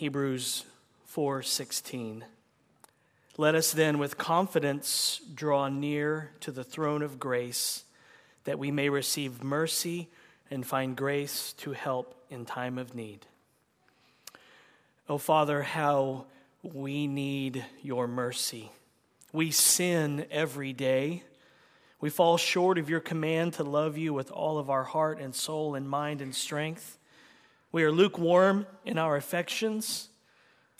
Hebrews 4:16. Let us then with confidence draw near to the throne of grace that we may receive mercy and find grace to help in time of need. Oh Father, how we need your mercy. We sin every day. We fall short of your command to love you with all of our heart and soul and mind and strength. We are lukewarm in our affections.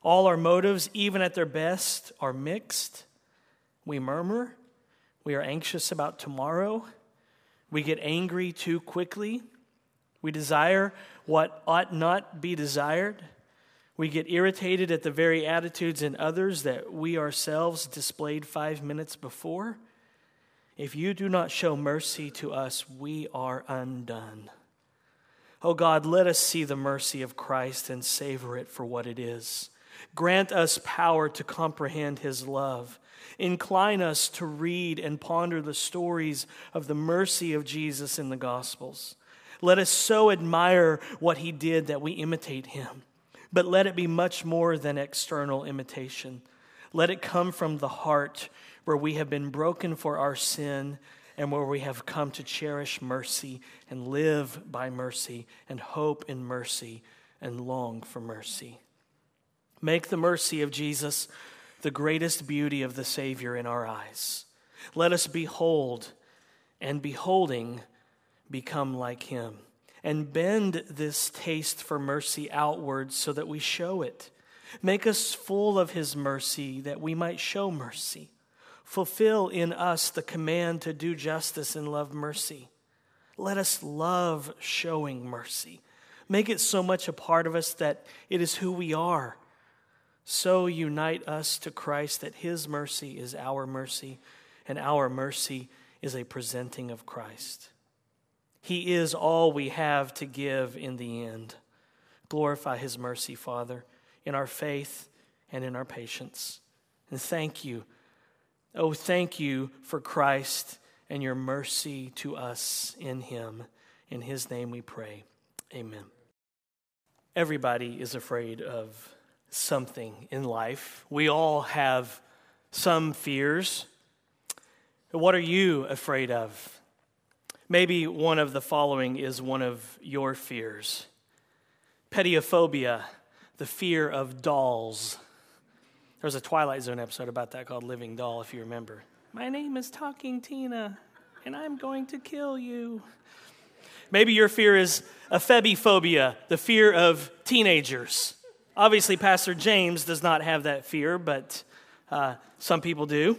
All our motives, even at their best, are mixed. We murmur. We are anxious about tomorrow. We get angry too quickly. We desire what ought not be desired. We get irritated at the very attitudes in others that we ourselves displayed five minutes before. If you do not show mercy to us, we are undone. Oh God, let us see the mercy of Christ and savor it for what it is. Grant us power to comprehend his love. Incline us to read and ponder the stories of the mercy of Jesus in the Gospels. Let us so admire what he did that we imitate him. But let it be much more than external imitation. Let it come from the heart where we have been broken for our sin and where we have come to cherish mercy and live by mercy and hope in mercy and long for mercy. Make the mercy of Jesus the greatest beauty of the Savior in our eyes. Let us behold and beholding become like him and bend this taste for mercy outward so that we show it. Make us full of his mercy that we might show mercy. Fulfill in us the command to do justice and love mercy. Let us love showing mercy. Make it so much a part of us that it is who we are. So unite us to Christ that his mercy is our mercy and our mercy is a presenting of Christ. He is all we have to give in the end. Glorify His mercy, Father, in our faith and in our patience. And thank you. Oh, thank you for Christ and your mercy to us in Him. In His name we pray. Amen. Everybody is afraid of something in life. We all have some fears. What are you afraid of? Maybe one of the following is one of your fears pediophobia, the fear of dolls. There's a Twilight Zone episode about that called Living Doll, if you remember. My name is Talking Tina, and I'm going to kill you. Maybe your fear is ephebophobia, the fear of teenagers. Obviously, Pastor James does not have that fear, but uh, some people do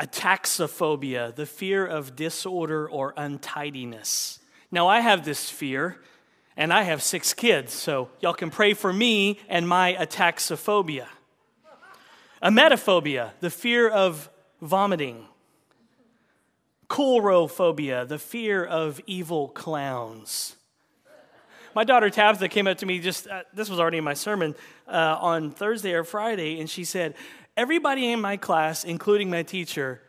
ataxophobia, the fear of disorder or untidiness. Now, I have this fear, and I have six kids, so y'all can pray for me and my ataxophobia. Emetophobia, the fear of vomiting. Coulrophobia, the fear of evil clowns. My daughter Tabitha came up to me just, uh, this was already in my sermon uh, on Thursday or Friday, and she said, everybody in my class, including my teacher,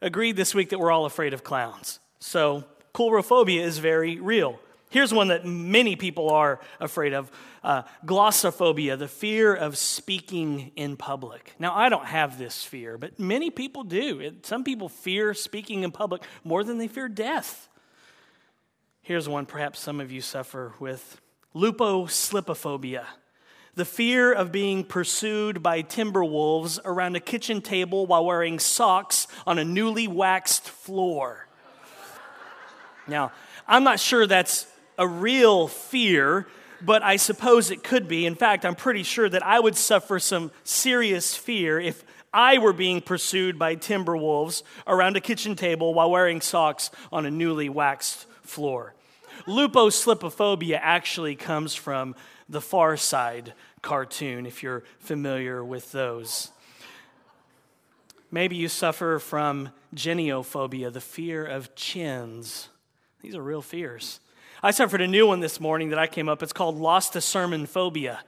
agreed this week that we're all afraid of clowns. So, coulrophobia is very real. Here's one that many people are afraid of uh, glossophobia, the fear of speaking in public. Now, I don't have this fear, but many people do. It, some people fear speaking in public more than they fear death. Here's one perhaps some of you suffer with luposlipophobia the fear of being pursued by timber wolves around a kitchen table while wearing socks on a newly waxed floor. Now, I'm not sure that's a real fear, but I suppose it could be. In fact, I'm pretty sure that I would suffer some serious fear if I were being pursued by timber wolves around a kitchen table while wearing socks on a newly waxed floor. Luposlipophobia actually comes from the Far Side cartoon, if you're familiar with those. Maybe you suffer from geniophobia, the fear of chins. These are real fears. I suffered a new one this morning that I came up. It's called lost to sermon phobia.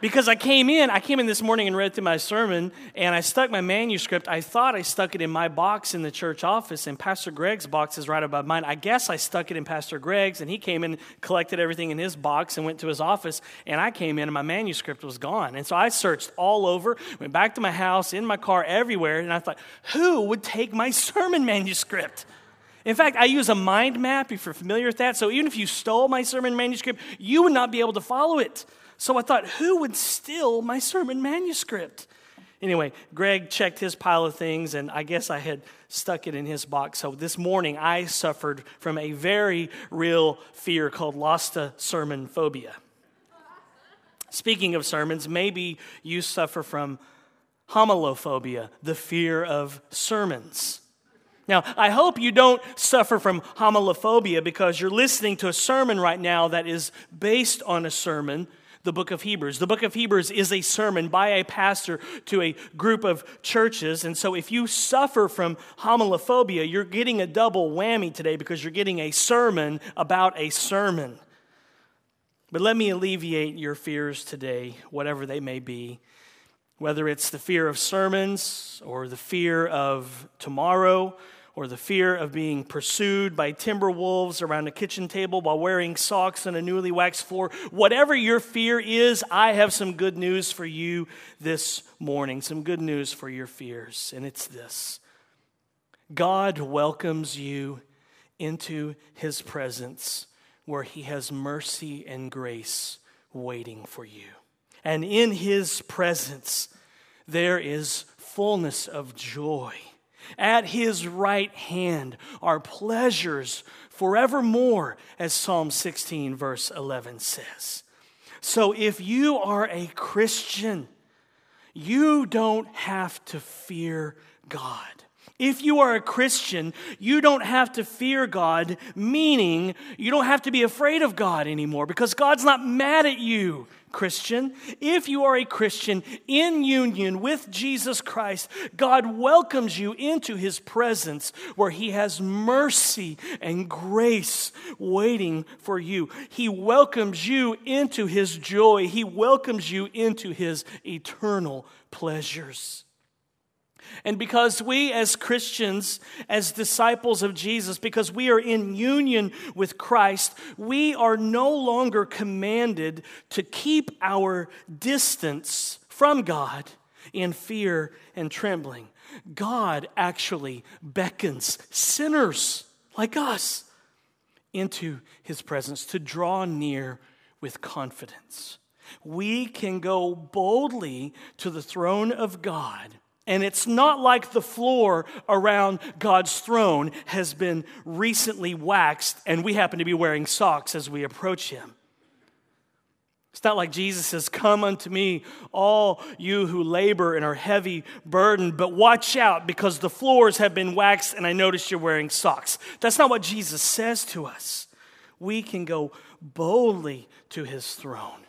because I came in, I came in this morning and read through my sermon, and I stuck my manuscript. I thought I stuck it in my box in the church office, and Pastor Greg's box is right above mine. I guess I stuck it in Pastor Greg's, and he came in, collected everything in his box, and went to his office. And I came in, and my manuscript was gone. And so I searched all over, went back to my house, in my car, everywhere, and I thought, who would take my sermon manuscript? In fact, I use a mind map if you're familiar with that. So even if you stole my sermon manuscript, you would not be able to follow it. So I thought, who would steal my sermon manuscript? Anyway, Greg checked his pile of things, and I guess I had stuck it in his box. So this morning, I suffered from a very real fear called lost sermon phobia. Speaking of sermons, maybe you suffer from homilophobia, the fear of sermons. Now, I hope you don't suffer from homilophobia because you're listening to a sermon right now that is based on a sermon the book of Hebrews. The book of Hebrews is a sermon by a pastor to a group of churches. And so if you suffer from homilophobia, you're getting a double whammy today because you're getting a sermon about a sermon. But let me alleviate your fears today, whatever they may be. Whether it's the fear of sermons or the fear of tomorrow or the fear of being pursued by timber wolves around a kitchen table while wearing socks on a newly waxed floor, whatever your fear is, I have some good news for you this morning. Some good news for your fears, and it's this God welcomes you into his presence where he has mercy and grace waiting for you. And in his presence, there is fullness of joy at his right hand are pleasures forevermore, as Psalm 16, verse 11 says. So if you are a Christian, you don't have to fear God. If you are a Christian, you don't have to fear God, meaning you don't have to be afraid of God anymore because God's not mad at you. Christian, if you are a Christian in union with Jesus Christ, God welcomes you into his presence where he has mercy and grace waiting for you. He welcomes you into his joy, he welcomes you into his eternal pleasures. And because we, as Christians, as disciples of Jesus, because we are in union with Christ, we are no longer commanded to keep our distance from God in fear and trembling. God actually beckons sinners like us into his presence to draw near with confidence. We can go boldly to the throne of God and it's not like the floor around God's throne has been recently waxed and we happen to be wearing socks as we approach Him. It's not like Jesus says, Come unto me, all you who labor and are heavy burdened, but watch out because the floors have been waxed and I notice you're wearing socks. That's not what Jesus says to us. We can go boldly to His throne.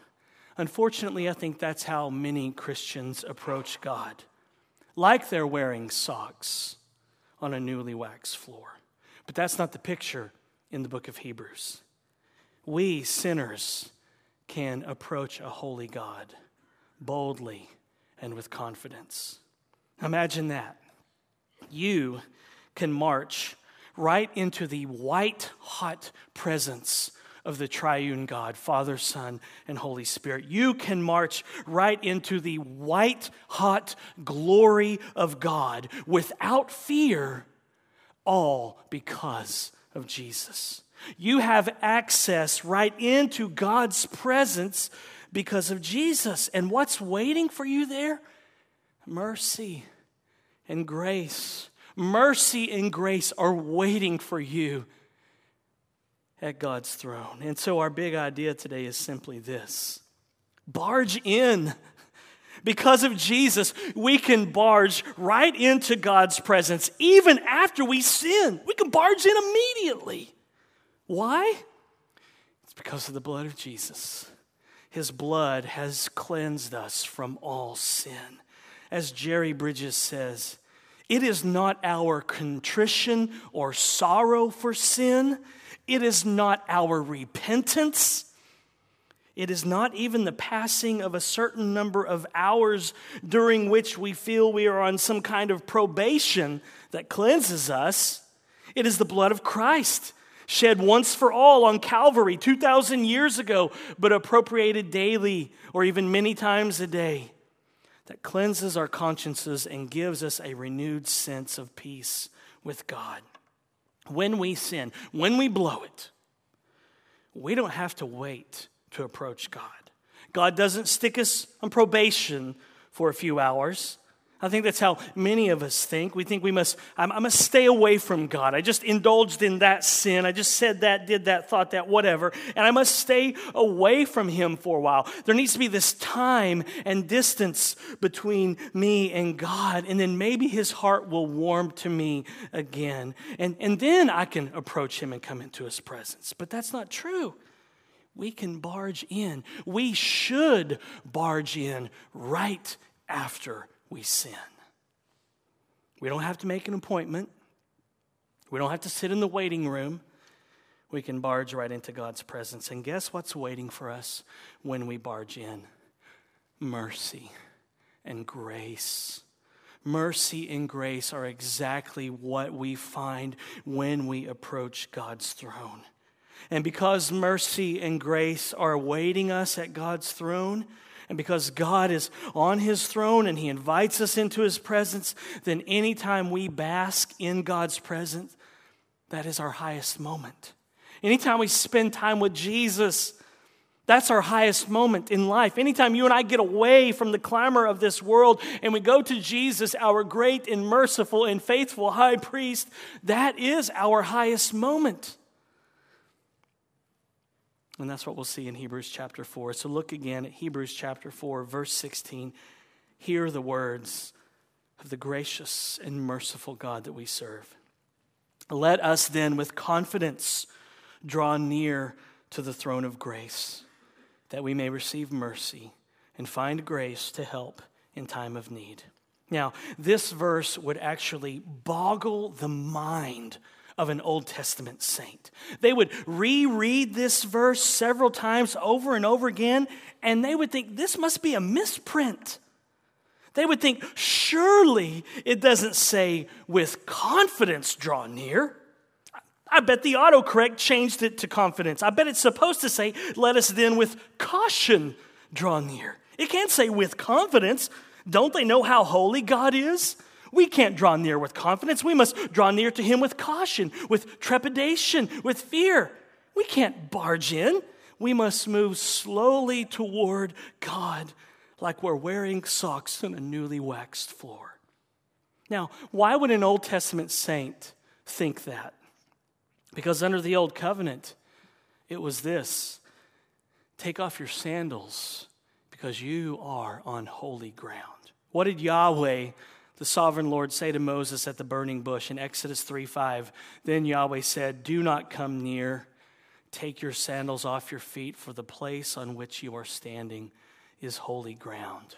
Unfortunately, I think that's how many Christians approach God like they're wearing socks on a newly waxed floor. But that's not the picture in the book of Hebrews. We, sinners, can approach a holy God boldly and with confidence. Imagine that. You can march right into the white hot presence of the triune God, Father, Son, and Holy Spirit. You can march right into the white hot glory of God without fear, all because of Jesus. You have access right into God's presence because of Jesus. And what's waiting for you there? Mercy and grace. Mercy and grace are waiting for you at God's throne. And so, our big idea today is simply this barge in. Because of Jesus, we can barge right into God's presence even after we sin. We can barge in immediately. Why? It's because of the blood of Jesus. His blood has cleansed us from all sin. As Jerry Bridges says, it is not our contrition or sorrow for sin it is not our repentance, It is not even the passing of a certain number of hours during which we feel we are on some kind of probation that cleanses us. It is the blood of Christ, shed once for all on Calvary 2,000 years ago, but appropriated daily or even many times a day, that cleanses our consciences and gives us a renewed sense of peace with God. When we sin, when we blow it, we don't have to wait to approach God. God doesn't stick us on probation for a few hours. I think that's how many of us think. We think we must, I must stay away from God. I just indulged in that sin. I just said that, did that, thought that, whatever. And I must stay away from Him for a while. There needs to be this time and distance between me and God. And then maybe His heart will warm to me again. And, and then I can approach Him and come into His presence. But that's not true we can barge in. We should barge in right after we sin. We don't have to make an appointment, we don't have to sit in the waiting room. We can barge right into God's presence. And guess what's waiting for us when we barge in? Mercy and grace. Mercy and grace are exactly what we find when we approach God's throne. And because mercy and grace are awaiting us at God's throne, and because God is on his throne and he invites us into his presence, then anytime we bask in God's presence, that is our highest moment. Anytime we spend time with Jesus, that's our highest moment in life. Anytime you and I get away from the clamor of this world and we go to Jesus, our great and merciful and faithful high priest, that is our highest moment. And that's what we'll see in Hebrews chapter 4. So look again at Hebrews chapter 4, verse 16. Hear the words of the gracious and merciful God that we serve. Let us then with confidence draw near to the throne of grace, that we may receive mercy and find grace to help in time of need. Now, this verse would actually boggle the mind of an Old Testament saint. They would reread this verse several times over and over again, and they would think this must be a misprint. They would think, surely it doesn't say with confidence draw near. I bet the autocorrect changed it to confidence. I bet it's supposed to say, let us then with caution draw near. It can't say with confidence. Don't they know how holy God is? We can't draw near with confidence. We must draw near to Him with caution, with trepidation, with fear. We can't barge in. We must move slowly toward God like we're wearing socks on a newly waxed floor. Now, why would an Old Testament saint think that? Because under the Old Covenant, it was this take off your sandals because you are on holy ground. What did Yahweh the sovereign Lord say to Moses at the burning bush in Exodus 3 5. Then Yahweh said, Do not come near. Take your sandals off your feet, for the place on which you are standing is holy ground.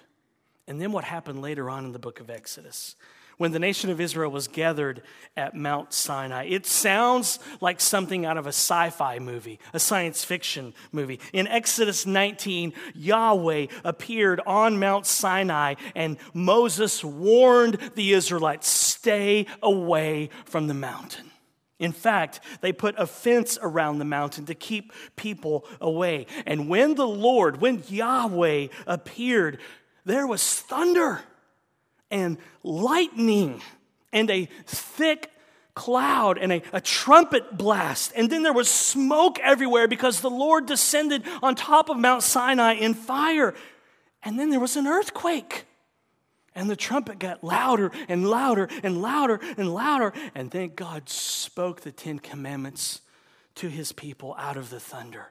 And then what happened later on in the book of Exodus? When the nation of Israel was gathered at Mount Sinai. It sounds like something out of a sci fi movie, a science fiction movie. In Exodus 19, Yahweh appeared on Mount Sinai, and Moses warned the Israelites stay away from the mountain. In fact, they put a fence around the mountain to keep people away. And when the Lord, when Yahweh appeared, there was thunder and lightning and a thick cloud and a, a, trumpet blast. And then there was smoke everywhere because the Lord descended on top of Mount Sinai in fire. And then there was an earthquake. And the trumpet got louder and louder and louder and louder. And then God spoke the Ten Commandments to his people out of the thunder.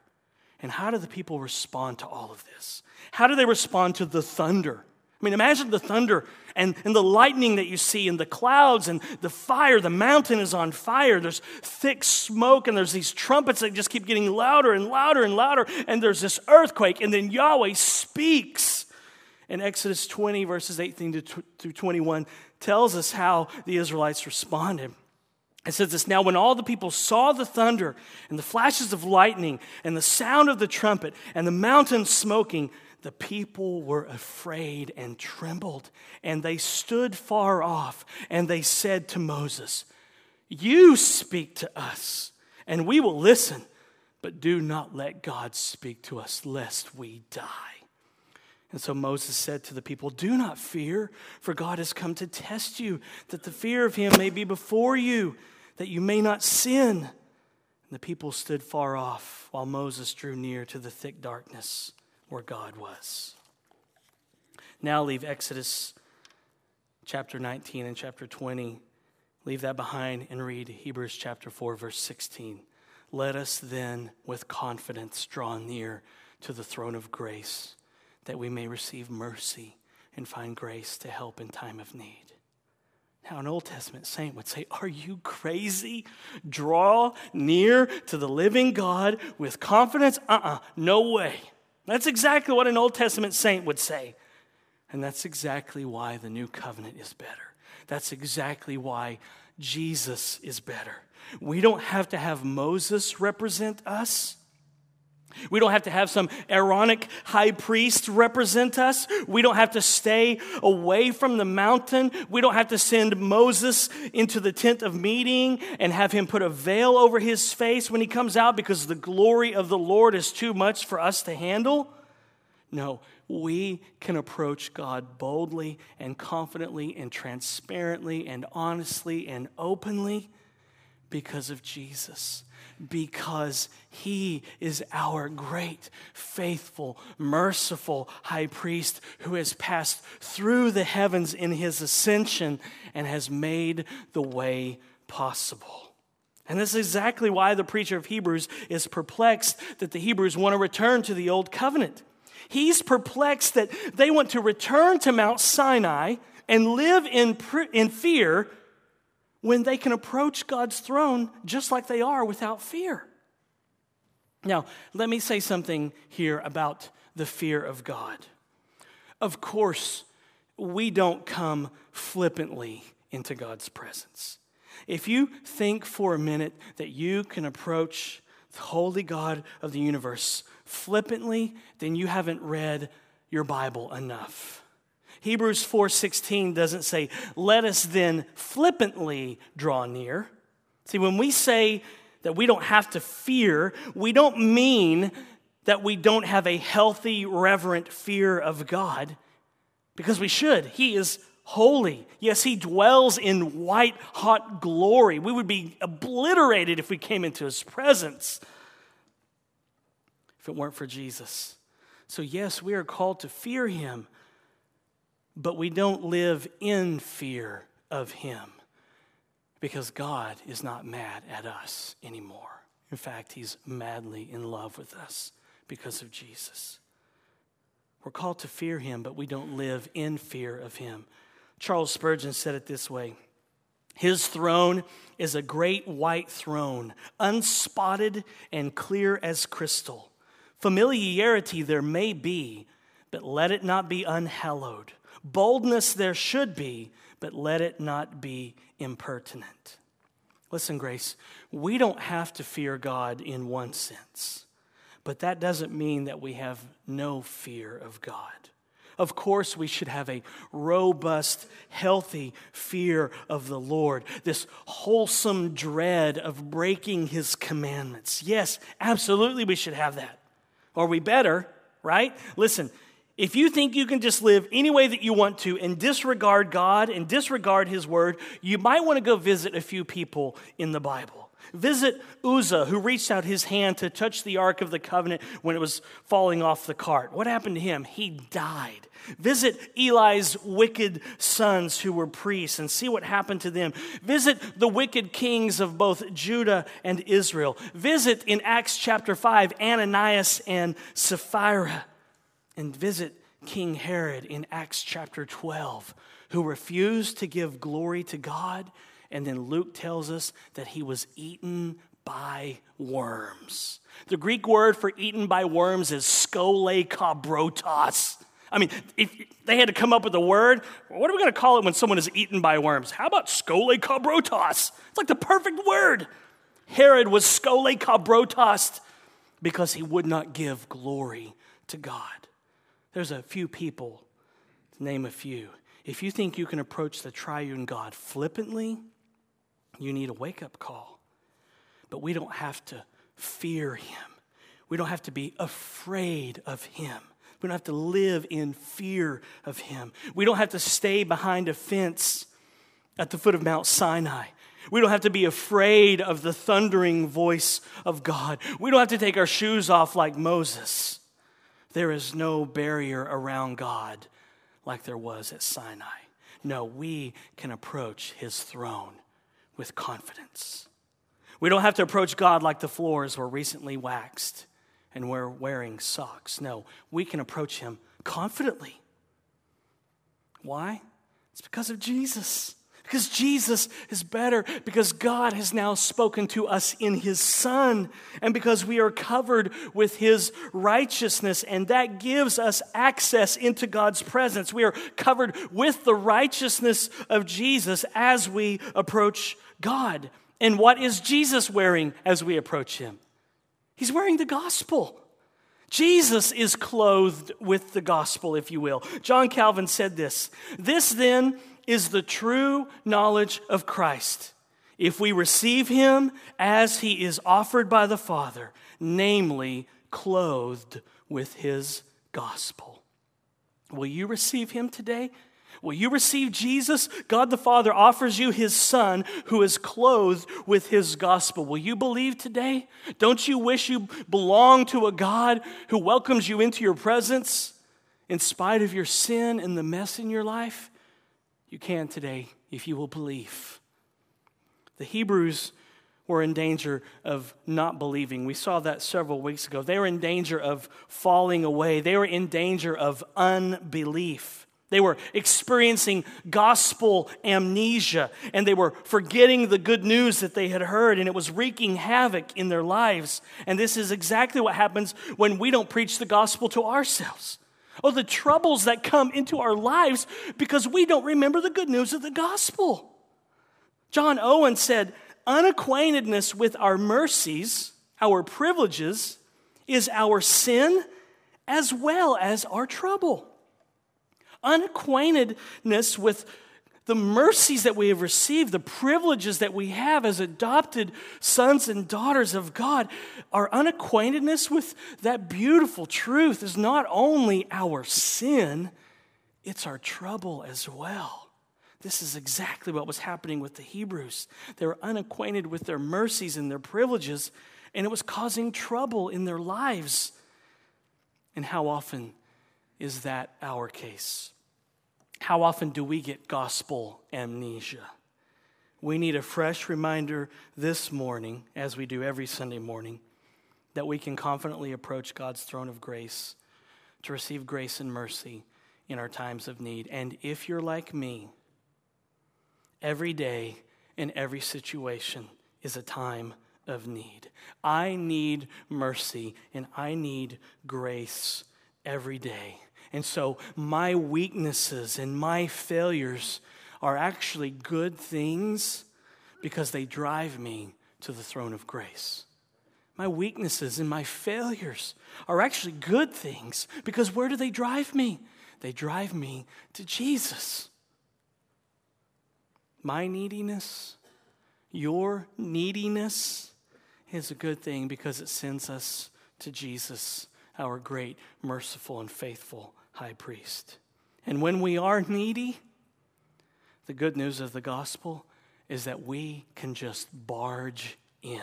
And how do the people respond to all of this? How do they respond to the thunder? I mean, imagine the thunder and, and the lightning that you see, and the clouds and the fire. The mountain is on fire. There's thick smoke, and there's these trumpets that just keep getting louder and louder and louder. And there's this earthquake, and then Yahweh speaks. In Exodus 20, verses 18 to 21, tells us how the Israelites responded. It says this Now, when all the people saw the thunder and the flashes of lightning and the sound of the trumpet and the mountain smoking, the people were afraid and trembled, and they stood far off, and they said to Moses, You speak to us, and we will listen, but do not let God speak to us, lest we die. And so Moses said to the people, Do not fear, for God has come to test you, that the fear of him may be before you, that you may not sin. And the people stood far off while Moses drew near to the thick darkness where God was. Now leave Exodus chapter 19 and chapter 20. Leave that behind and read Hebrews chapter 4, verse 16. Let us then with confidence draw near to the throne of grace that we may receive mercy and find grace to help in time of need. An Old Testament saint would say, Are you crazy? Draw near to the living God with confidence? Uh uh-uh, uh no way. That's exactly what an Old Testament saint would say. And that's exactly why the new covenant is better. That's exactly why Jesus is better. We don't have to have Moses represent us. We don't have to have some Aaronic high priest represent us. We don't have to stay away from the mountain. We don't have to send Moses into the tent of meeting and have him put a veil over his face when he comes out because the glory of the Lord is too much for us to handle. No, we can approach God boldly and confidently and transparently and honestly and openly because of Jesus because he is our great, faithful, merciful high priest who has passed through the heavens in his ascension and has made the way possible. And this is exactly why the preacher of Hebrews is perplexed that the Hebrews want to return to the old covenant. He's perplexed that they want to return to Mount Sinai and live in, in fear when they can approach God's throne just like they are without fear. Now, let me say something here about the fear of God. Of course, we don't come flippantly into God's presence. If you think for a minute that you can approach the holy God of the universe flippantly, then you haven't read your Bible enough. Hebrews 4:16 doesn't say, "Let us then flippantly draw near." See, when we say that we don't have to fear, we don't mean that we don't have a healthy, reverent fear of God, because we should. He is holy. Yes, he dwells in white hot glory. We would be obliterated if we came into his presence if it weren't for Jesus. So, yes, we are called to fear him, but we don't live in fear of Him because God is not mad at us anymore. In fact, He's madly in love with us because of Jesus. We're called to fear Him, but we don't live in fear of Him. Charles Spurgeon said it this way His throne is a great white throne, unspotted and clear as crystal. Familiarity there may be, but let it not be unhallowed. Boldness there should be, but let it not be impertinent. Listen, Grace, we don't have to fear God in one sense, but that doesn't mean that we have no fear of God. Of course, we should have a robust, healthy fear of the Lord, this wholesome dread of breaking his commandments. Yes, absolutely, we should have that. Or we better, right? Listen, if you think you can just live any way that you want to and disregard God and disregard His word, you might want to go visit a few people in the Bible. Visit Uzzah, who reached out his hand to touch the Ark of the Covenant when it was falling off the cart. What happened to him? He died. Visit Eli's wicked sons who were priests and see what happened to them. Visit the wicked kings of both Judah and Israel. Visit in Acts chapter 5 Ananias and Sapphira and visit King Herod in Acts chapter 12, who refused to give glory to God. And then Luke tells us that he was eaten by worms. The Greek word for eaten by worms is skole kabrotos. I mean, if they had to come up with a word, what are we going to call it when someone is eaten by worms? How about skolekabrotos? It's like the perfect word. Herod was skolekabrotos because he would not give glory to God. There's a few people, name a few. If you think you can approach the triune God flippantly, you need a wake up call. But we don't have to fear him, we don't have to be afraid of him. We don't have to live in fear of him. We don't have to stay behind a fence at the foot of Mount Sinai. We don't have to be afraid of the thundering voice of God. We don't have to take our shoes off like Moses. There is no barrier around God like there was at Sinai. No, we can approach his throne with confidence. We don't have to approach God like the floors were recently waxed and we're wearing socks. No, we can approach him confidently. Why? It's because of Jesus. Because Jesus is better, because God has now spoken to us in His Son, and because we are covered with His righteousness, and that gives us access into God's presence. We are covered with the righteousness of Jesus as we approach God. And what is Jesus wearing as we approach Him? He's wearing the gospel. Jesus is clothed with the gospel, if you will. John Calvin said this This then is the true knowledge of Christ. If we receive him as he is offered by the Father, namely, clothed with his gospel. Will you receive him today? Will you receive Jesus? God the Father offers you his Son who is clothed with his gospel. Will you believe today? Don't you wish you belong to a God who welcomes you into your presence in spite of your sin and the mess in your life? You can today if you will believe. The Hebrews were in danger of not believing. We saw that several weeks ago. They were in danger of falling away, they were in danger of unbelief. They were experiencing gospel amnesia and they were forgetting the good news that they had heard, and it was wreaking havoc in their lives. And this is exactly what happens when we don't preach the gospel to ourselves. Oh, the troubles that come into our lives because we don't remember the good news of the gospel. John Owen said, Unacquaintedness with our mercies, our privileges, is our sin as well as our trouble. Unacquaintedness with the mercies that we have received, the privileges that we have as adopted sons and daughters of God, our unacquaintedness with that beautiful truth is not only our sin, it's our trouble as well. This is exactly what was happening with the Hebrews. They were unacquainted with their mercies and their privileges, and it was causing trouble in their lives. And how often is that our case? How often do we get gospel amnesia? We need a fresh reminder this morning, as we do every Sunday morning, that we can confidently approach God's throne of grace to receive grace and mercy in our times of need. And if you're like me, every day in every situation is a time of need. I need mercy and I need grace every day. And so my weaknesses and my failures are actually good things because they drive me to the throne of grace. My weaknesses and my failures are actually good things because where do they drive me? They drive me to Jesus. My neediness, your neediness is a good thing because it sends us to Jesus, our great, merciful, and faithful high priest. And when we are needy, the good news of the gospel is that we can just barge in.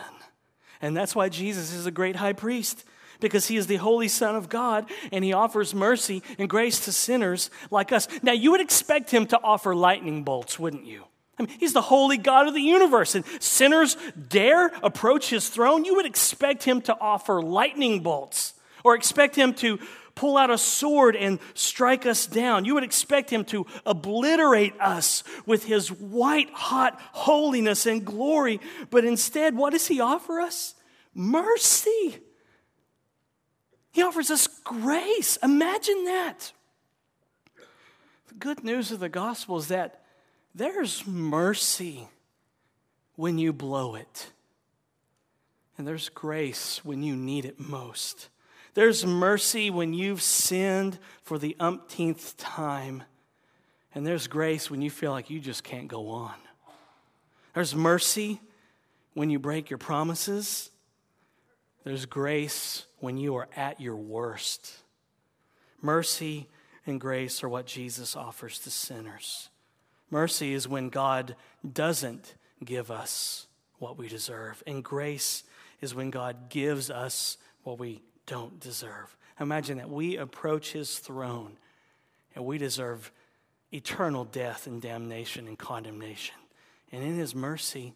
And that's why Jesus is a great high priest, because he is the Holy Son of God and he offers mercy and grace to sinners like us. Now, you would expect him to offer lightning bolts, wouldn't you? I mean, he's the holy God of the universe, and sinners dare approach his throne. You would expect him to offer lightning bolts or expect him to pull out a sword and strike us down. You would expect him to obliterate us with his white hot holiness and glory. But instead, what does he offer us? Mercy. He offers us grace. Imagine that. The good news of the gospel is that there's mercy when you blow it, and there's grace when you need it most. There's mercy when you've sinned for the umpteenth time, and there's grace when you feel like you just can't go on. There's mercy when you break your promises, there's grace when you are at your worst. Mercy and grace are what Jesus offers to sinners. Mercy is when God doesn't give us what we deserve, and grace is when God gives us what we don't deserve. Imagine that we approach his throne and we deserve eternal death and damnation and condemnation. And in his mercy,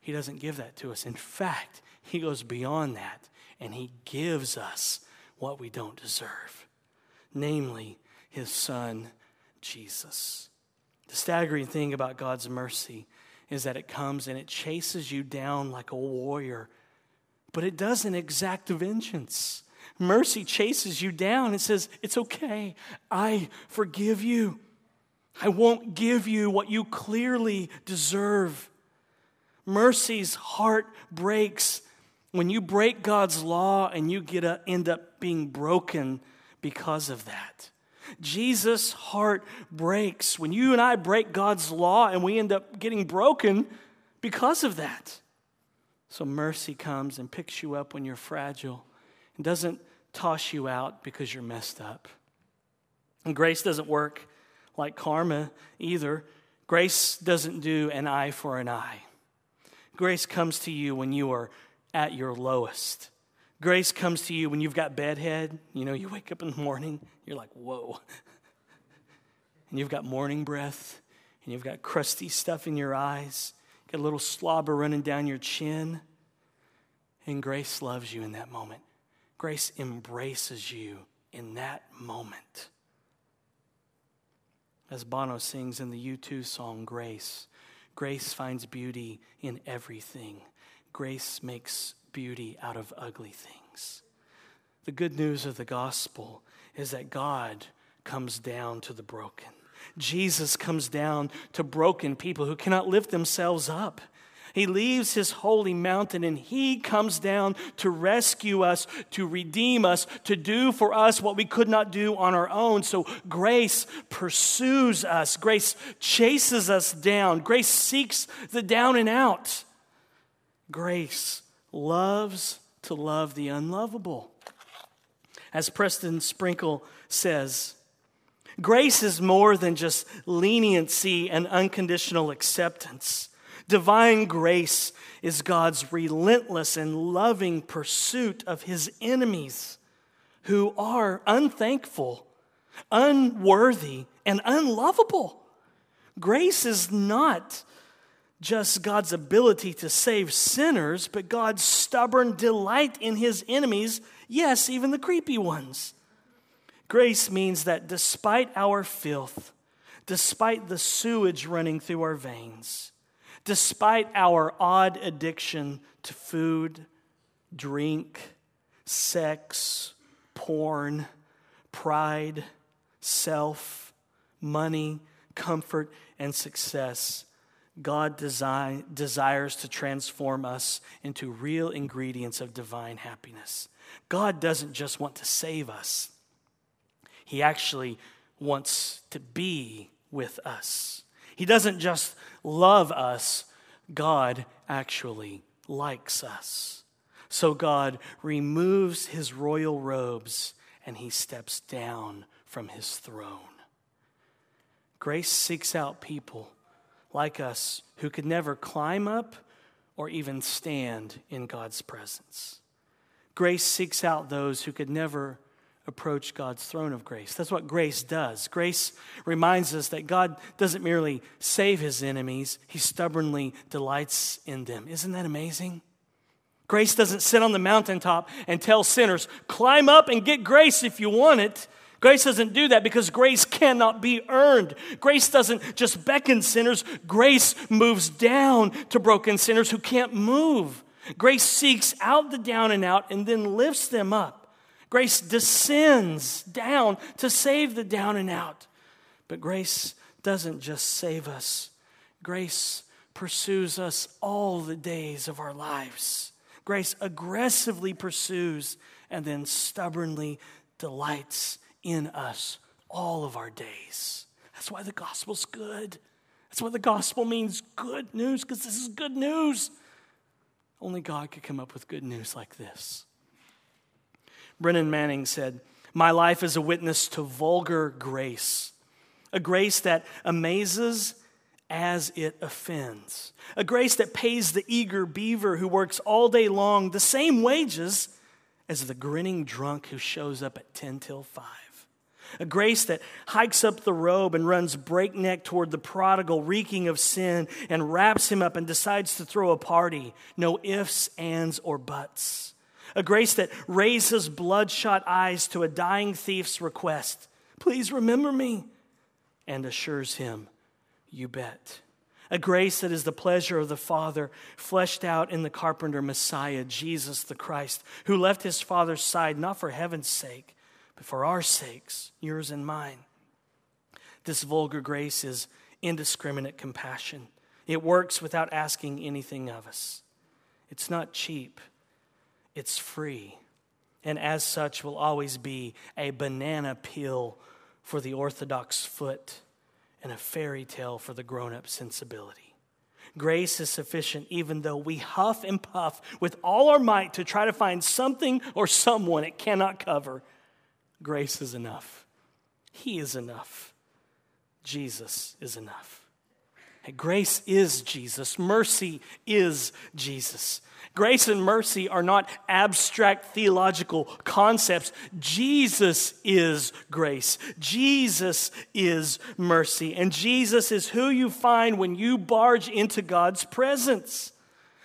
he doesn't give that to us. In fact, he goes beyond that and he gives us what we don't deserve, namely his son, Jesus. The staggering thing about God's mercy is that it comes and it chases you down like a warrior, but it doesn't exact vengeance. Mercy chases you down and says, It's okay. I forgive you. I won't give you what you clearly deserve. Mercy's heart breaks when you break God's law and you get a, end up being broken because of that. Jesus' heart breaks when you and I break God's law and we end up getting broken because of that. So mercy comes and picks you up when you're fragile and doesn't toss you out because you're messed up. And grace doesn't work like karma either. Grace doesn't do an eye for an eye. Grace comes to you when you are at your lowest. Grace comes to you when you've got bedhead. You know, you wake up in the morning, you're like, whoa. and you've got morning breath, and you've got crusty stuff in your eyes, got a little slobber running down your chin. And grace loves you in that moment. Grace embraces you in that moment. As Bono sings in the U2 song, Grace, grace finds beauty in everything. Grace makes beauty out of ugly things. The good news of the gospel is that God comes down to the broken. Jesus comes down to broken people who cannot lift themselves up. He leaves his holy mountain and he comes down to rescue us, to redeem us, to do for us what we could not do on our own. So grace pursues us, grace chases us down, grace seeks the down and out. Grace loves to love the unlovable. As Preston Sprinkle says, grace is more than just leniency and unconditional acceptance. Divine grace is God's relentless and loving pursuit of his enemies who are unthankful, unworthy, and unlovable. Grace is not just God's ability to save sinners, but God's stubborn delight in his enemies, yes, even the creepy ones. Grace means that despite our filth, despite the sewage running through our veins, despite our odd addiction to food, drink, sex, porn, pride, self, money, comfort, and success, God desires to transform us into real ingredients of divine happiness. God doesn't just want to save us, He actually wants to be with us. He doesn't just love us, God actually likes us. So God removes his royal robes and he steps down from his throne. Grace seeks out people like us who could never climb up or even stand in God's presence. Grace seeks out those who could never approach God's throne of grace. That's what grace does. Grace reminds us that God doesn't merely save his enemies, he stubbornly delights in them. Isn't that amazing? Grace doesn't sit on the mountaintop and tell sinners, climb up and get grace if you want it. Grace doesn't do that because grace cannot be earned. Grace doesn't just beckon sinners, grace moves down to broken sinners who can't move. Grace seeks out the down and out and then lifts them up. Grace descends down to save the down and out. But grace doesn't just save us, grace pursues us all the days of our lives. Grace aggressively pursues and then stubbornly delights in us all of our days. That's why the gospel's good. That's what the gospel means good news, because this is good news. Only God could come up with good news like this. Brennan Manning said, My life is a witness to vulgar grace, a grace that amazes as it offends, a grace that pays the eager beaver who works all day long the same wages as the grinning drunk who shows up at 10 till 5. A grace that hikes up the robe and runs breakneck toward the prodigal, reeking of sin, and wraps him up and decides to throw a party. No ifs, ands, or buts. A grace that raises bloodshot eyes to a dying thief's request Please remember me, and assures him, You bet. A grace that is the pleasure of the Father, fleshed out in the carpenter Messiah, Jesus the Christ, who left his Father's side not for heaven's sake, but for our sakes, yours and mine. This vulgar grace is indiscriminate compassion. It works without asking anything of us. It's not cheap, it's free. And as such, will always be a banana peel for the orthodox foot and a fairy tale for the grown up sensibility. Grace is sufficient even though we huff and puff with all our might to try to find something or someone it cannot cover. Grace is enough. He is enough. Jesus is enough. Grace is Jesus. Mercy is Jesus. Grace and mercy are not abstract theological concepts. Jesus is grace. Jesus is mercy. And Jesus is who you find when you barge into God's presence.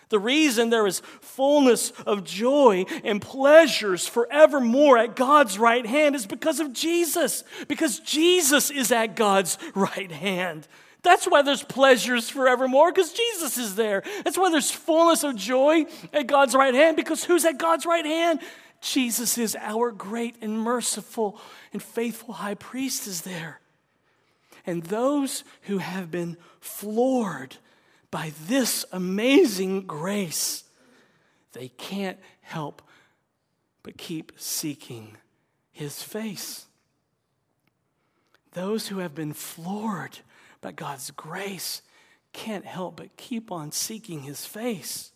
The reason there is fullness of joy and pleasures forevermore at God's right hand is because of Jesus, because Jesus is at God's right hand. That's why there's pleasures forevermore, because Jesus is there. That's why there's fullness of joy at God's right hand, because who's at God's right hand? Jesus is our great and merciful and faithful high priest, is there. And those who have been floored by this amazing grace, they can't help but keep seeking his face. Those who have been floored but God's grace can't help but keep on seeking his face.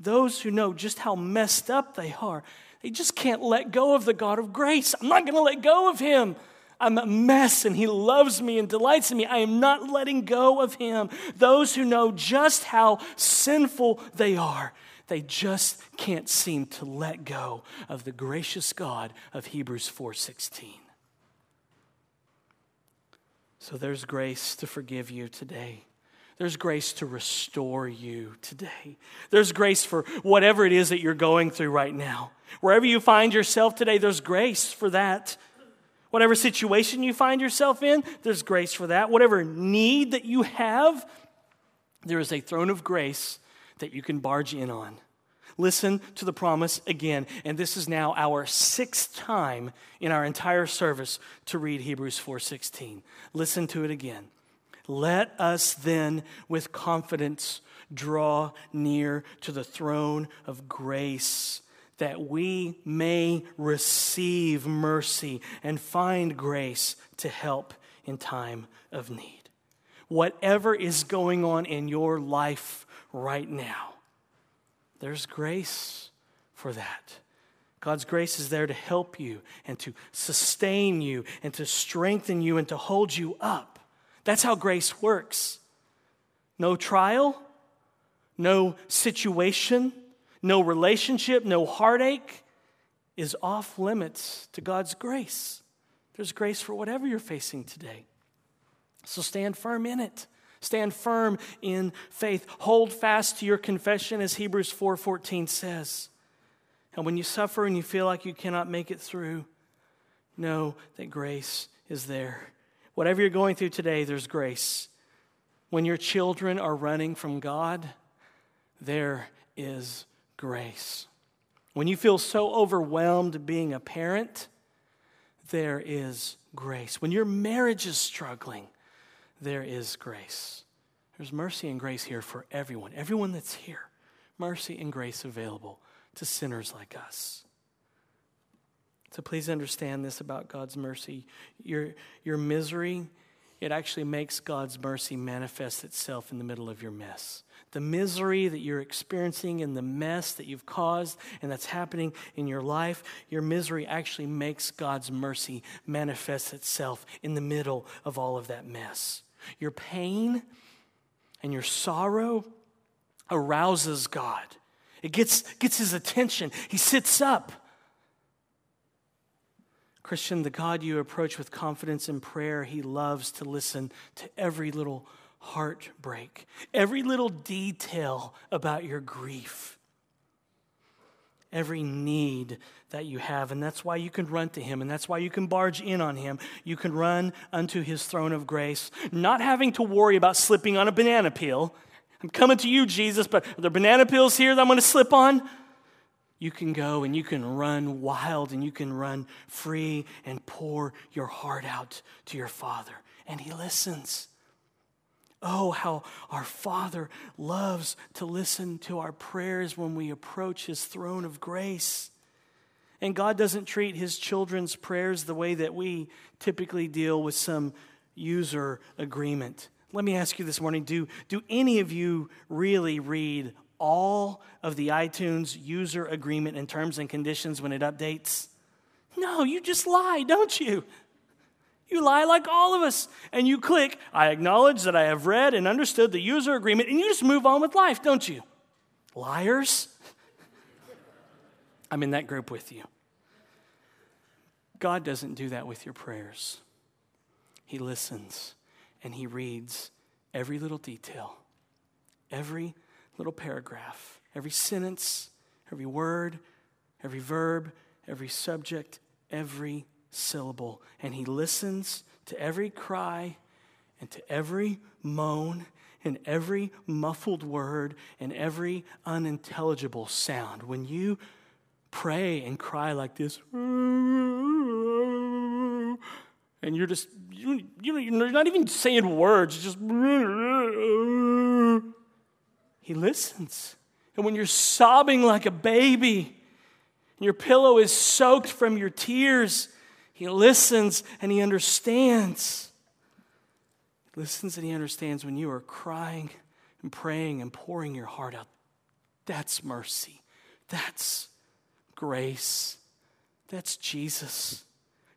Those who know just how messed up they are, they just can't let go of the God of grace. I'm not going to let go of him. I'm a mess and he loves me and delights in me. I am not letting go of him. Those who know just how sinful they are, they just can't seem to let go of the gracious God of Hebrews 4:16. So there's grace to forgive you today. There's grace to restore you today. There's grace for whatever it is that you're going through right now. Wherever you find yourself today, there's grace for that. Whatever situation you find yourself in, there's grace for that. Whatever need that you have, there is a throne of grace that you can barge in on. Listen to the promise again. And this is now our sixth time in our entire service to read Hebrews 4:16. Listen to it again. Let us then with confidence draw near to the throne of grace that we may receive mercy and find grace to help in time of need. Whatever is going on in your life right now, there's grace for that. God's grace is there to help you and to sustain you and to strengthen you and to hold you up. That's how grace works. No trial, no situation, no relationship, no heartache is off limits to God's grace. There's grace for whatever you're facing today. So stand firm in it. Stand firm in faith. Hold fast to your confession as Hebrews 4:14 says. And when you suffer and you feel like you cannot make it through, know that grace is there. Whatever you're going through today, there's grace. When your children are running from God, there is grace. When you feel so overwhelmed being a parent, there is grace. When your marriage is struggling, there is grace. There's mercy and grace here for everyone, everyone that's here. Mercy and grace available to sinners like us. So please understand this about God's mercy. Your, your misery, it actually makes God's mercy manifest itself in the middle of your mess. The misery that you're experiencing and the mess that you've caused and that's happening in your life, your misery actually makes God's mercy manifest itself in the middle of all of that mess. Your pain and your sorrow arouses God. It gets, gets his attention. He sits up Christian, the God you approach with confidence in prayer, He loves to listen to every little heartbreak, every little detail about your grief, every need that you have. And that's why you can run to Him, and that's why you can barge in on Him. You can run unto His throne of grace, not having to worry about slipping on a banana peel. I'm coming to you, Jesus, but are there banana peels here that I'm going to slip on? you can go and you can run wild and you can run free and pour your heart out to your Father. And He listens. Oh, how our Father loves to listen to our prayers when we approach His throne of grace. And God doesn't treat His children's prayers the way that we typically deal with some user agreement. Let me ask you this morning do, do any of you really read all of the iTunes user agreement and terms and conditions when it updates? No, you just lie, don't you? You lie like all of us. And you click, I acknowledge that I have read and understood the user agreement, and you just move on with life, don't you? Liars. I'm in that group with you. God doesn't do that with your prayers. He listens and He reads every little detail, every little paragraph, every sentence, every word, every verb, every subject, every syllable. And he listens to every cry and to every moan and every muffled word and every unintelligible sound. When you pray and cry like this, and you're just, you, you're not even saying words, just he listens. And when you're sobbing like a baby, and your pillow is soaked from your tears, He listens and He understands. He listens and He understands when you are crying and praying and pouring your heart out. That's mercy. That's grace. That's Jesus.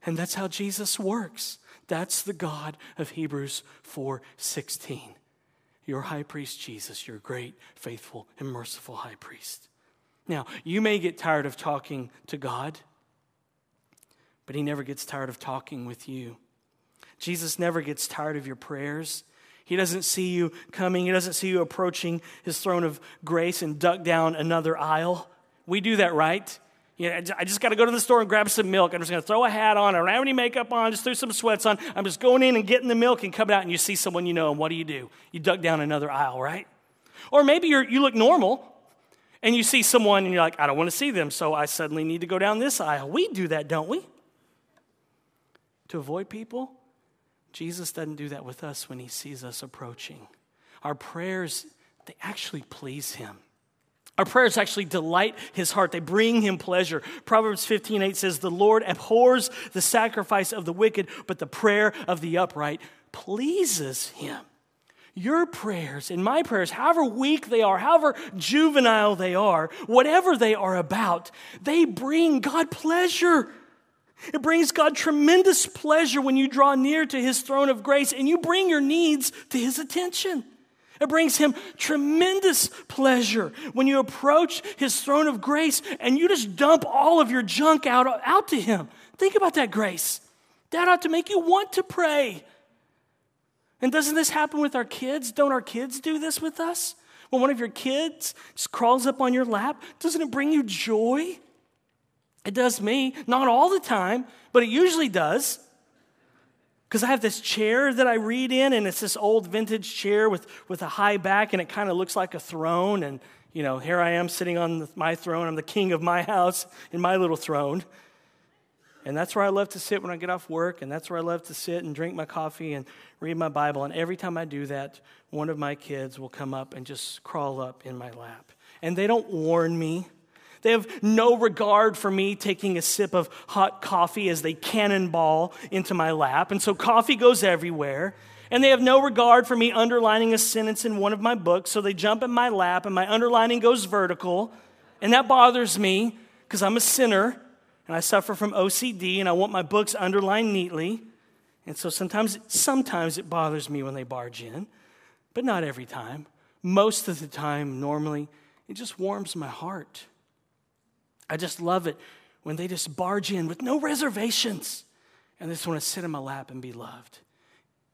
And that's how Jesus works. That's the God of Hebrews 4:16 your high priest Jesus, your great, faithful, and merciful high priest. Now, you may get tired of talking to God, but he never gets tired of talking with you. Jesus never gets tired of your prayers. He doesn't see you coming, he doesn't see you approaching his throne of grace and duck down another aisle. We do that, right? Know, I just got to go to the store and grab some milk. I'm just going to throw a hat on. I don't have any makeup on. Just threw some sweats on. I'm just going in and getting the milk and coming out, and you see someone you know, and what do you do? You duck down another aisle, right? Or maybe you look normal, and you see someone, and you're like, I don't want to see them, so I suddenly need to go down this aisle. We do that, don't we? To avoid people? Jesus doesn't do that with us when he sees us approaching. Our prayers, they actually please him. Our prayers actually delight his heart. They bring him pleasure. Proverbs 15 8 says, The Lord abhors the sacrifice of the wicked, but the prayer of the upright pleases him. Your prayers and my prayers, however weak they are, however juvenile they are, whatever they are about, they bring God pleasure. It brings God tremendous pleasure when you draw near to his throne of grace and you bring your needs to his attention. It brings him tremendous pleasure when you approach his throne of grace and you just dump all of your junk out, out to him. Think about that grace. That ought to make you want to pray. And doesn't this happen with our kids? Don't our kids do this with us? When one of your kids just crawls up on your lap, doesn't it bring you joy? It does me. Not all the time, but it usually does. Because I have this chair that I read in, and it's this old vintage chair with, with a high back, and it kind of looks like a throne. And, you know, here I am sitting on my throne. I'm the king of my house in my little throne. And that's where I love to sit when I get off work, and that's where I love to sit and drink my coffee and read my Bible. And every time I do that, one of my kids will come up and just crawl up in my lap. And they don't warn me. They have no regard for me taking a sip of hot coffee as they cannonball into my lap. And so coffee goes everywhere. And they have no regard for me underlining a sentence in one of my books. So they jump in my lap and my underlining goes vertical. And that bothers me because I'm a sinner and I suffer from OCD and I want my books underlined neatly. And so sometimes, sometimes it bothers me when they barge in, but not every time. Most of the time, normally, it just warms my heart. I just love it when they just barge in with no reservations and just want to sit in my lap and be loved.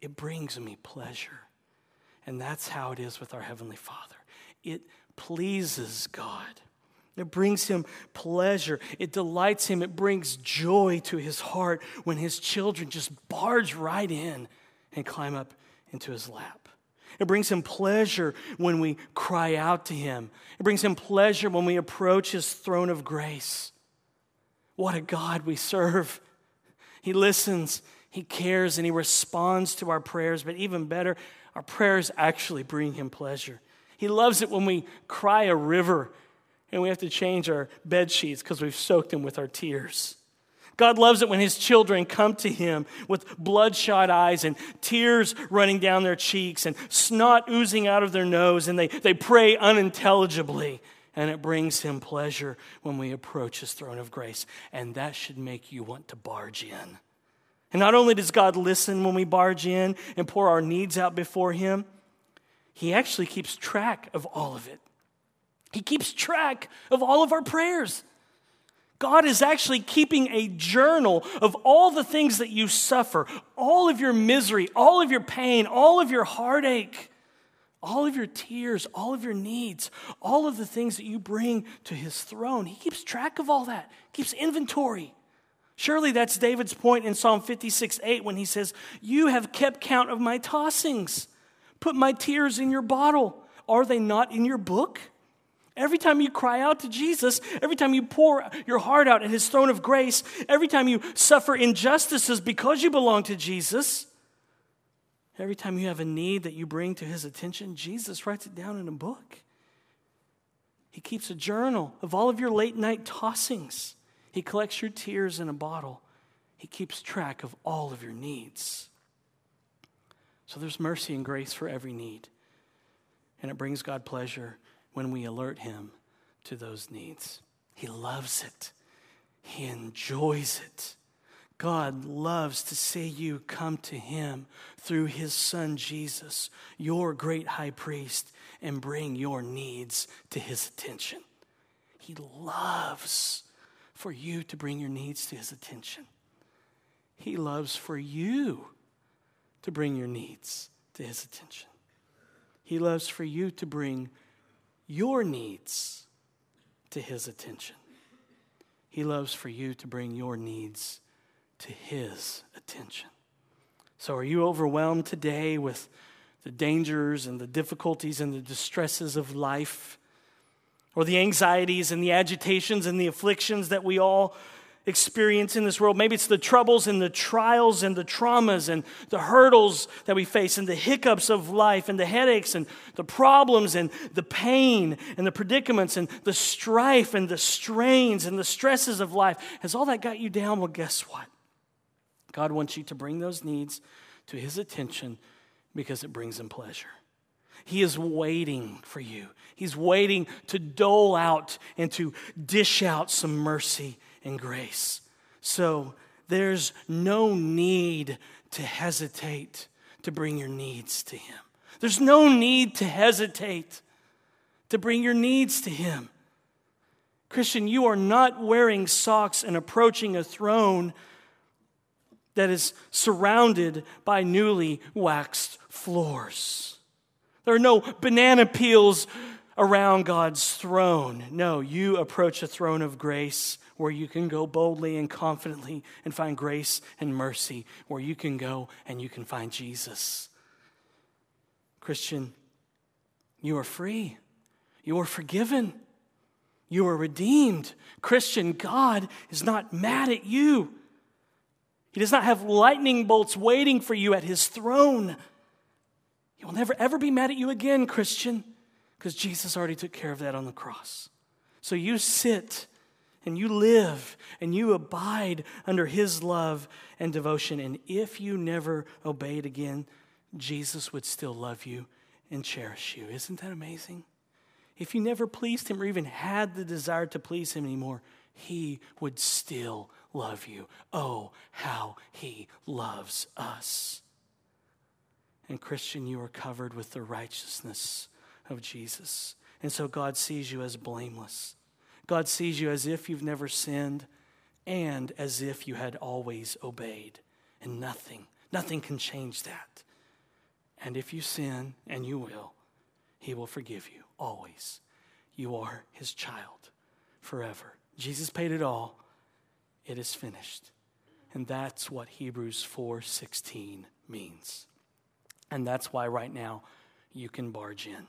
It brings me pleasure. And that's how it is with our Heavenly Father. It pleases God. It brings him pleasure. It delights him. It brings joy to his heart when his children just barge right in and climb up into his lap. It brings him pleasure when we cry out to him. It brings him pleasure when we approach his throne of grace. What a God we serve. He listens, he cares, and he responds to our prayers. But even better, our prayers actually bring him pleasure. He loves it when we cry a river and we have to change our bed sheets because we've soaked them with our tears. God loves it when his children come to him with bloodshot eyes and tears running down their cheeks and snot oozing out of their nose, and they, they pray unintelligibly. And it brings him pleasure when we approach his throne of grace. And that should make you want to barge in. And not only does God listen when we barge in and pour our needs out before him, he actually keeps track of all of it. He keeps track of all of our prayers. God is actually keeping a journal of all the things that you suffer, all of your misery, all of your pain, all of your heartache, all of your tears, all of your needs, all of the things that you bring to his throne. He keeps track of all that, keeps inventory. Surely that's David's point in Psalm 56 8 when he says, You have kept count of my tossings, put my tears in your bottle. Are they not in your book? Every time you cry out to Jesus, every time you pour your heart out at his throne of grace, every time you suffer injustices because you belong to Jesus, every time you have a need that you bring to his attention, Jesus writes it down in a book. He keeps a journal of all of your late night tossings. He collects your tears in a bottle. He keeps track of all of your needs. So there's mercy and grace for every need. And it brings God pleasure when we alert Him to those needs. He loves it, He enjoys it. God loves to see you come to Him through His Son Jesus, your great high priest, and bring your needs to His attention. He loves for you to bring your needs to His attention. He loves for you to bring your needs to His attention. He loves for you to bring your needs to His attention. He loves for you to bring your needs to His attention. So, are you overwhelmed today with the dangers and the difficulties and the distresses of life? Or the anxieties and the agitations and the afflictions that we all experience in this world. Maybe it's the troubles and the trials and the traumas and the hurdles that we face and the hiccups of life and the headaches and the problems and the pain and the predicaments and the strife and the strains and the stresses of life. Has all that got you down? Well, guess what? God wants you to bring those needs to His attention because it brings Him pleasure. He is waiting for you. He's waiting to dole out and to dish out some mercy and grace. So there's no need to hesitate to bring your needs to Him. There's no need to hesitate to bring your needs to Him. Christian, you are not wearing socks and approaching a throne that is surrounded by newly waxed floors. There are no banana peels around God's throne. No, you approach a throne of grace where you can go boldly and confidently and find grace and mercy, where you can go and you can find Jesus. Christian, you are free. You are forgiven. You are redeemed. Christian, God is not mad at you. He does not have lightning bolts waiting for you at his throne. He will never ever be mad at you again, Christian, because Jesus already took care of that on the cross. So you sit and you live and you abide under his love and devotion. And if you never obeyed again, Jesus would still love you and cherish you. Isn't that amazing? If you never pleased him or even had the desire to please him anymore, he would still love you. Oh, how he loves us. And Christian, you are covered with the righteousness of Jesus. And so God sees you as blameless. God sees you as if you've never sinned and as if you had always obeyed. And nothing, nothing can change that. And if you sin, and you will, He will forgive you always. You are His child forever. Jesus paid it all. It is finished. And that's what Hebrews 4:16 means. And that's why right now you can barge in.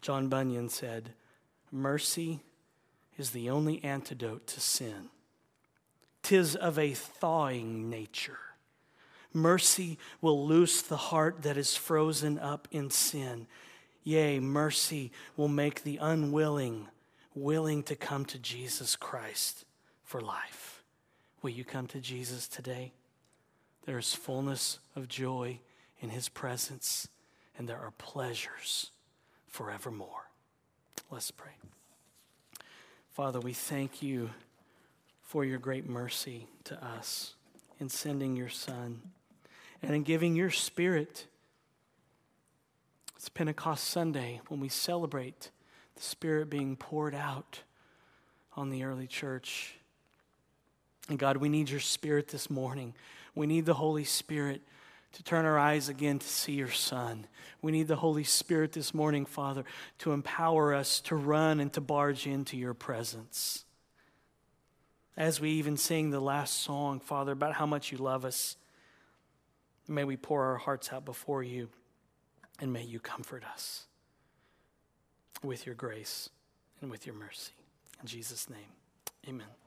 John Bunyan said, Mercy is the only antidote to sin. Tis of a thawing nature. Mercy will loose the heart that is frozen up in sin. Yea, mercy will make the unwilling willing to come to Jesus Christ for life. Will you come to Jesus today? There is fullness of joy in his presence, and there are pleasures forevermore. Let's pray. Father, we thank you for your great mercy to us in sending your Son and in giving your Spirit. It's Pentecost Sunday when we celebrate the Spirit being poured out on the early church. And God, we need your Spirit this morning. We need the Holy Spirit to turn our eyes again to see your Son. We need the Holy Spirit this morning, Father, to empower us to run and to barge into your presence. As we even sing the last song, Father, about how much you love us, may we pour our hearts out before you and may you comfort us with your grace and with your mercy. In Jesus' name, amen.